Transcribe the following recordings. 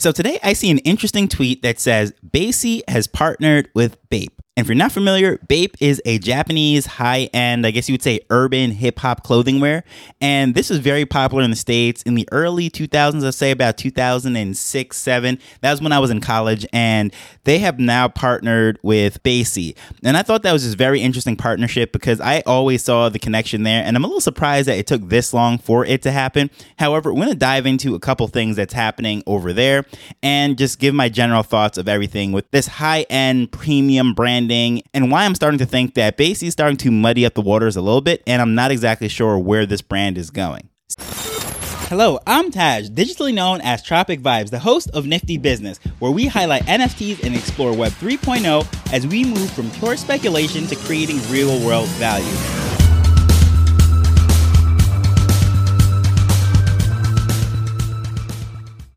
So today I see an interesting tweet that says BAYC has partnered with Bape. And if you're not familiar, Bape is a Japanese high end, I guess you would say urban hip hop clothing wear. And this was very popular in the States in the early 2000s, I'd say about 2006, 7. That was when I was in college. And they have now partnered with BAYC. And I thought that was just very interesting partnership because I always saw the connection there. And I'm a little surprised that it took this long for it to happen. However, we're going to dive into a couple things that's happening over there and just give my general thoughts of everything with this high end premium and why I'm starting to think that BAYC is starting to muddy up the waters a little bit, and I'm not exactly sure where this brand is going. Hello, I'm Taj, digitally known as Tropic Vibes, the host of Nifty Business, where we highlight NFTs and explore Web 3.0 as we move from pure speculation to creating real world value.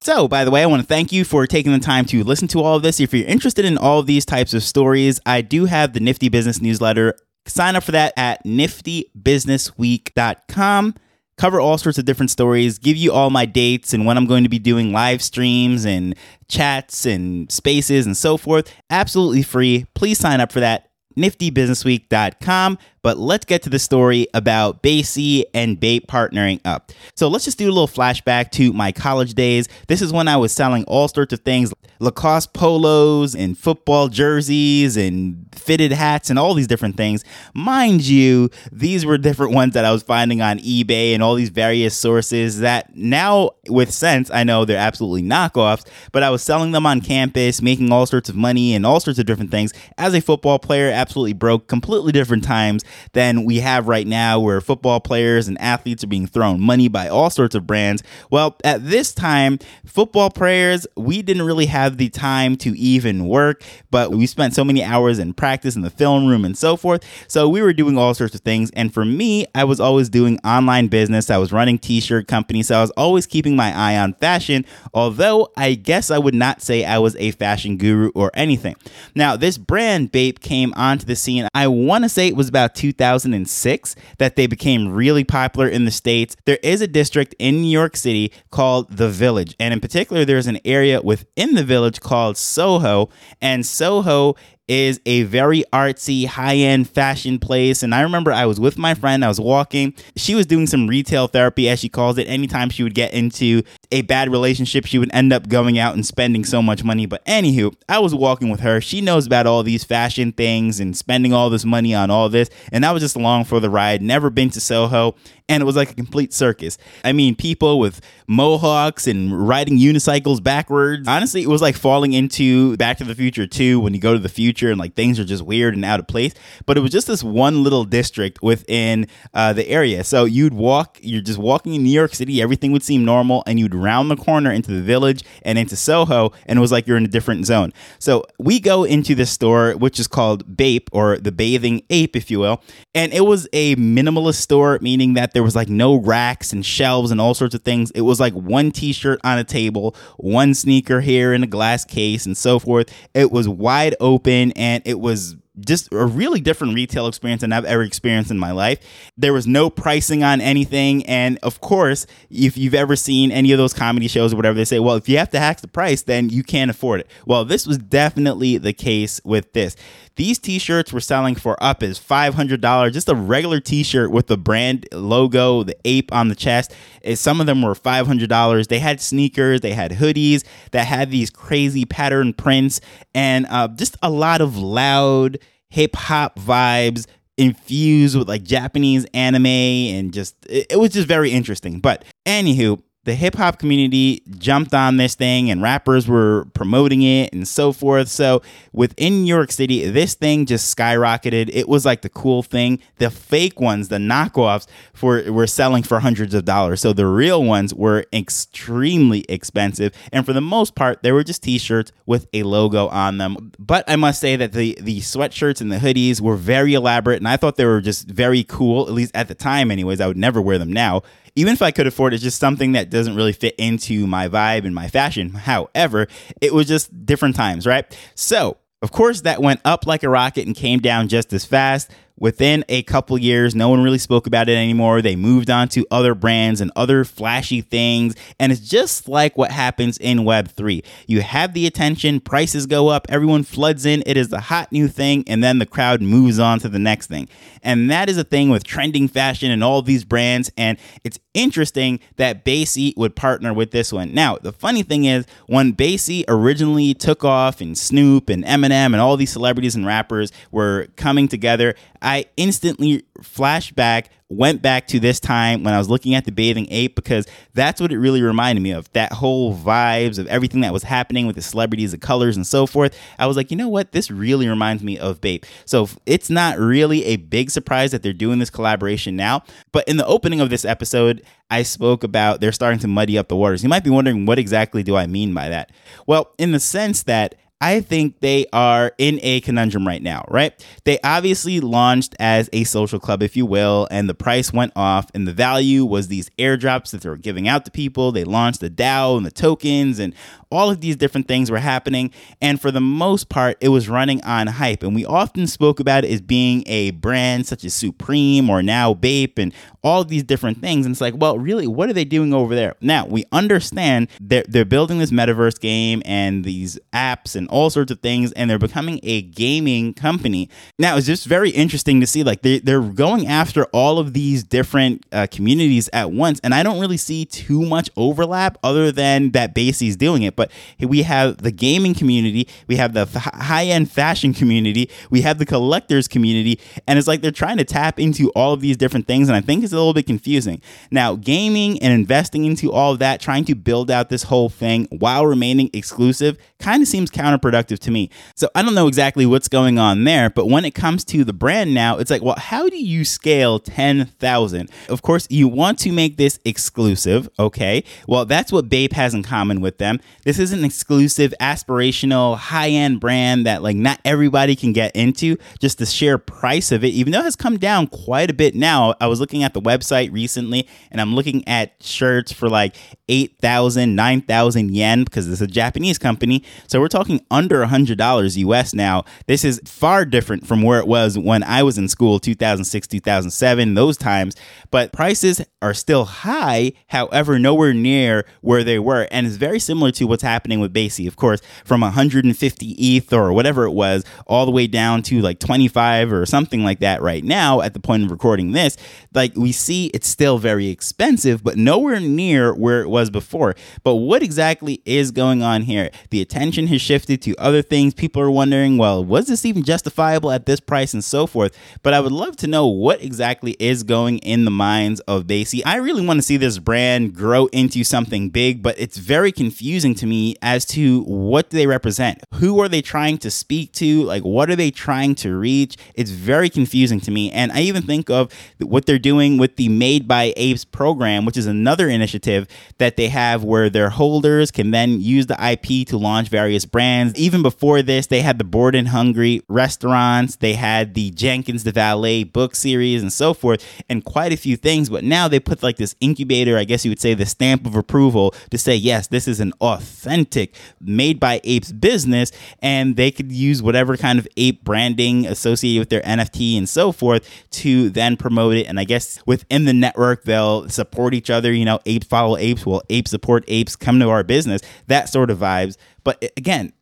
So, by the way, I want to thank you for taking the time to listen to all of this. If you're interested in all of these types of stories, I do have the Nifty Business newsletter. Sign up for that at niftybusinessweek.com. Cover all sorts of different stories, give you all my dates and when I'm going to be doing live streams and chats and spaces and so forth. Absolutely free. Please sign up for that niftybusinessweek.com. But let's get to the story about BAYC and Bape partnering up. So let's just do a little flashback to my college days. This is when I was selling all sorts of things Lacoste polos and football jerseys and fitted hats and all these different things. Mind you, these were different ones that I was finding on eBay and all these various sources that now, with sense, I know they're absolutely knockoffs, but I was selling them on campus, making all sorts of money and all sorts of different things. As a football player, absolutely broke, completely different times than we have right now, where football players and athletes are being thrown money by all sorts of brands. Well, at this time, football players, we didn't really have the time to even work, but we spent so many hours in practice in the film room and so forth. So we were doing all sorts of things. And for me, I was always doing online business. I was running t shirt companies. So I was always keeping my eye on fashion, although I guess I would not say I was a fashion guru or anything. Now, this brand, Bape, came onto the scene. I want to say it was about 2006 that they became really popular in the States. There is a district in New York City called The Village. And in particular, there's an area within the village called Soho. And Soho is a very artsy, high end fashion place. And I remember I was with my friend, I was walking. She was doing some retail therapy, as she calls it. Anytime she would get into a bad relationship, she would end up going out and spending so much money. But anywho, I was walking with her. She knows about all these fashion things and spending all this money on all this. And I was just along for the ride, never been to Soho and it was like a complete circus. I mean, people with mohawks and riding unicycles backwards. Honestly, it was like falling into Back to the Future 2 when you go to the future and like things are just weird and out of place. But it was just this one little district within uh, the area. So you'd walk, you're just walking in New York City, everything would seem normal, and you'd round the corner into the village and into Soho, and it was like you're in a different zone. So we go into this store, which is called Bape or the Bathing Ape, if you will. And it was a minimalist store, meaning that there was like no racks and shelves and all sorts of things. It was like one t shirt on a table, one sneaker here in a glass case, and so forth. It was wide open and it was just a really different retail experience than I've ever experienced in my life. There was no pricing on anything. And of course, if you've ever seen any of those comedy shows or whatever, they say, well, if you have to hack the price, then you can't afford it. Well, this was definitely the case with this. These t-shirts were selling for up as $500, just a regular t-shirt with the brand logo, the ape on the chest. Some of them were $500. They had sneakers, they had hoodies that had these crazy pattern prints and uh, just a lot of loud hip hop vibes infused with like Japanese anime and just it, it was just very interesting. But anywho, the hip hop community jumped on this thing and rappers were promoting it and so forth. So within New York City, this thing just skyrocketed. It was like the cool thing. The fake ones, the knockoffs, for were selling for hundreds of dollars. So the real ones were extremely expensive. And for the most part, they were just t-shirts with a logo on them. But I must say that the the sweatshirts and the hoodies were very elaborate and I thought they were just very cool, at least at the time anyways. I would never wear them now even if I could afford it, it's just something that doesn't really fit into my vibe and my fashion. However, it was just different times, right? So, of course, that went up like a rocket and came down just as fast. Within a couple years, no one really spoke about it anymore. They moved on to other brands and other flashy things. And it's just like what happens in Web3. You have the attention, prices go up, everyone floods in, it is the hot new thing, and then the crowd moves on to the next thing. And that is a thing with trending fashion and all these brands. And it's interesting that BAYC would partner with this one. Now, the funny thing is, when BAYC originally took off and Snoop and Eminem and all these celebrities and rappers were coming together, I instantly flashback went back to this time when I was looking at the bathing ape because that's what it really reminded me of. That whole vibes of everything that was happening with the celebrities, the colors, and so forth. I was like, you know what? This really reminds me of Bape. So it's not really a big surprise that they're doing this collaboration now. But in the opening of this episode, I spoke about they're starting to muddy up the waters. You might be wondering, what exactly do I mean by that? Well, in the sense that I think they are in a conundrum right now, right? They obviously launched as a social club, if you will, and the price went off, and the value was these airdrops that they were giving out to people. They launched the DAO and the tokens, and all of these different things were happening. And for the most part, it was running on hype. And we often spoke about it as being a brand such as Supreme or now Bape and all of these different things. And it's like, well, really, what are they doing over there? Now, we understand they're, they're building this metaverse game and these apps and all sorts of things, and they're becoming a gaming company. Now, it's just very interesting to see, like, they, they're going after all of these different uh, communities at once. And I don't really see too much overlap other than that BAYC's doing it. But we have the gaming community, we have the high end fashion community, we have the collectors community, and it's like they're trying to tap into all of these different things. And I think it's a little bit confusing. Now, gaming and investing into all of that, trying to build out this whole thing while remaining exclusive, kind of seems counterproductive to me. So I don't know exactly what's going on there, but when it comes to the brand now, it's like, well, how do you scale 10,000? Of course, you want to make this exclusive, okay? Well, that's what Bape has in common with them. This is an exclusive, aspirational, high end brand that like not everybody can get into. Just the sheer price of it, even though it has come down quite a bit now. I was looking at the website recently and I'm looking at shirts for like 8,000, 9,000 yen because it's a Japanese company. So we're talking under $100 US now. This is far different from where it was when I was in school, 2006, 2007, those times. But prices are still high, however, nowhere near where they were. And it's very similar to what's happening with BAYC. Of course, from 150 ETH or whatever it was, all the way down to like 25 or something like that right now at the point of recording this. Like we see it's still very expensive, but nowhere near where it was before. But what exactly is going on here? The attention has shifted to other things. People are wondering, well, was this even justifiable at this price and so forth? But I would love to know what exactly is going in the minds of BAYC. I really want to see this brand grow into something big, but it's very confusing to me as to what do they represent? Who are they trying to speak to? Like, what are they trying to reach? It's very confusing to me. And I even think of what they're doing with the Made by Apes program, which is another initiative that they have where their holders can then use the IP to launch various brands. Even before this, they had the Bored and Hungry restaurants, they had the Jenkins the Valet book series, and so forth, and quite a few things. But now they put like this incubator, I guess you would say, the stamp of approval to say, yes, this is an authentic made by apes business, and they could use whatever kind of ape branding associated with their NFT and so forth to then promote it. And I guess within the network, they'll support each other. You know, apes follow apes, Well, apes support apes, come to our business, that sort of vibes. But again,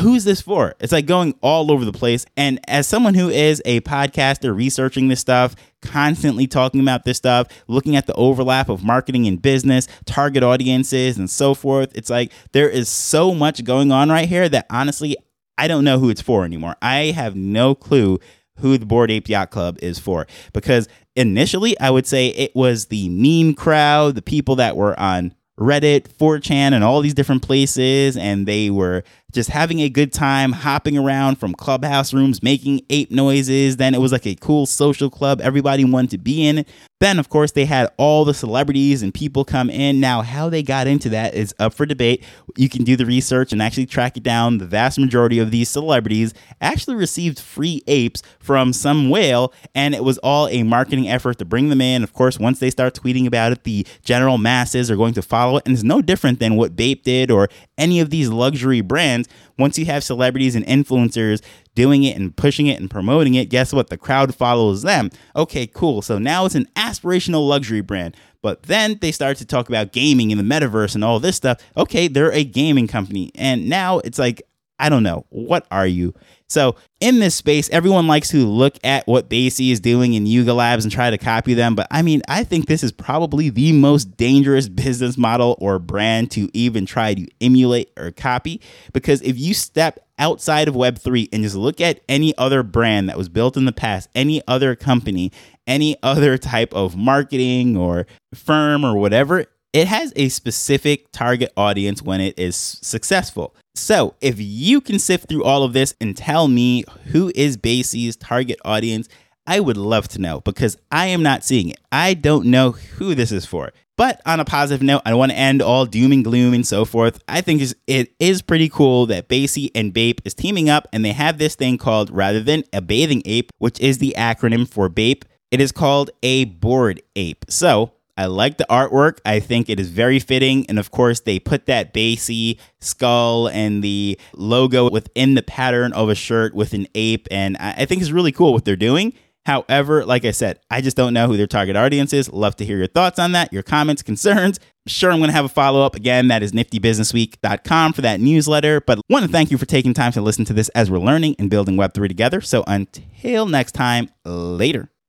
who's this for? It's like going all over the place. And as someone who is a podcaster researching this stuff, constantly talking about this stuff, looking at the overlap of marketing and business, target audiences, and so forth, it's like there is so much going on right here that honestly, I don't know who it's for anymore. I have no clue who the Bored Ape Yacht Club is for because initially I would say it was the meme crowd, the people that were on Reddit, 4chan, and all these different places, and they were just having a good time hopping around from clubhouse rooms, making ape noises. Then it was like a cool social club. Everybody wanted to be in. Then, of course, they had all the celebrities and people come in. Now, how they got into that is up for debate. You can do the research and actually track it down. The vast majority of these celebrities actually received free apes from some whale, and it was all a marketing effort to bring them in. Of course, once they start tweeting about it, the general masses are going to follow it, and it's no different than what Bape did or any of these luxury brands once you have celebrities and influencers doing it and pushing it and promoting it, guess what? The crowd follows them. Okay, cool. So now it's an aspirational luxury brand. But then they start to talk about gaming and the metaverse and all this stuff. Okay, they're a gaming company. And now it's like, I don't know. What are you? So in this space, everyone likes to look at what BAYC is doing in Yuga Labs and try to copy them. But I mean, I think this is probably the most dangerous business model or brand to even try to emulate or copy. Because if you step outside of Web3 and just look at any other brand that was built in the past, any other company, any other type of marketing or firm or whatever, it has a specific target audience when it is successful. So, if you can sift through all of this and tell me who is BAYC's target audience, I would love to know because I am not seeing it. I don't know who this is for. But on a positive note, I want to end all doom and gloom and so forth. I think it is pretty cool that Basie and BAPE is teaming up and they have this thing called, rather than a bathing ape, which is the acronym for BAPE, it is called a bored ape. So I like the artwork. I think it is very fitting. And of course, they put that BAYC skull and the logo within the pattern of a shirt with an ape. And I think it's really cool what they're doing. However, like I said, I just don't know who their target audience is. Love to hear your thoughts on that, your comments, concerns. Sure, I'm going to have a follow up. Again, that is niftybusinessweek.com for that newsletter. But I want to thank you for taking time to listen to this as we're learning and building Web3 together. So until next time, later.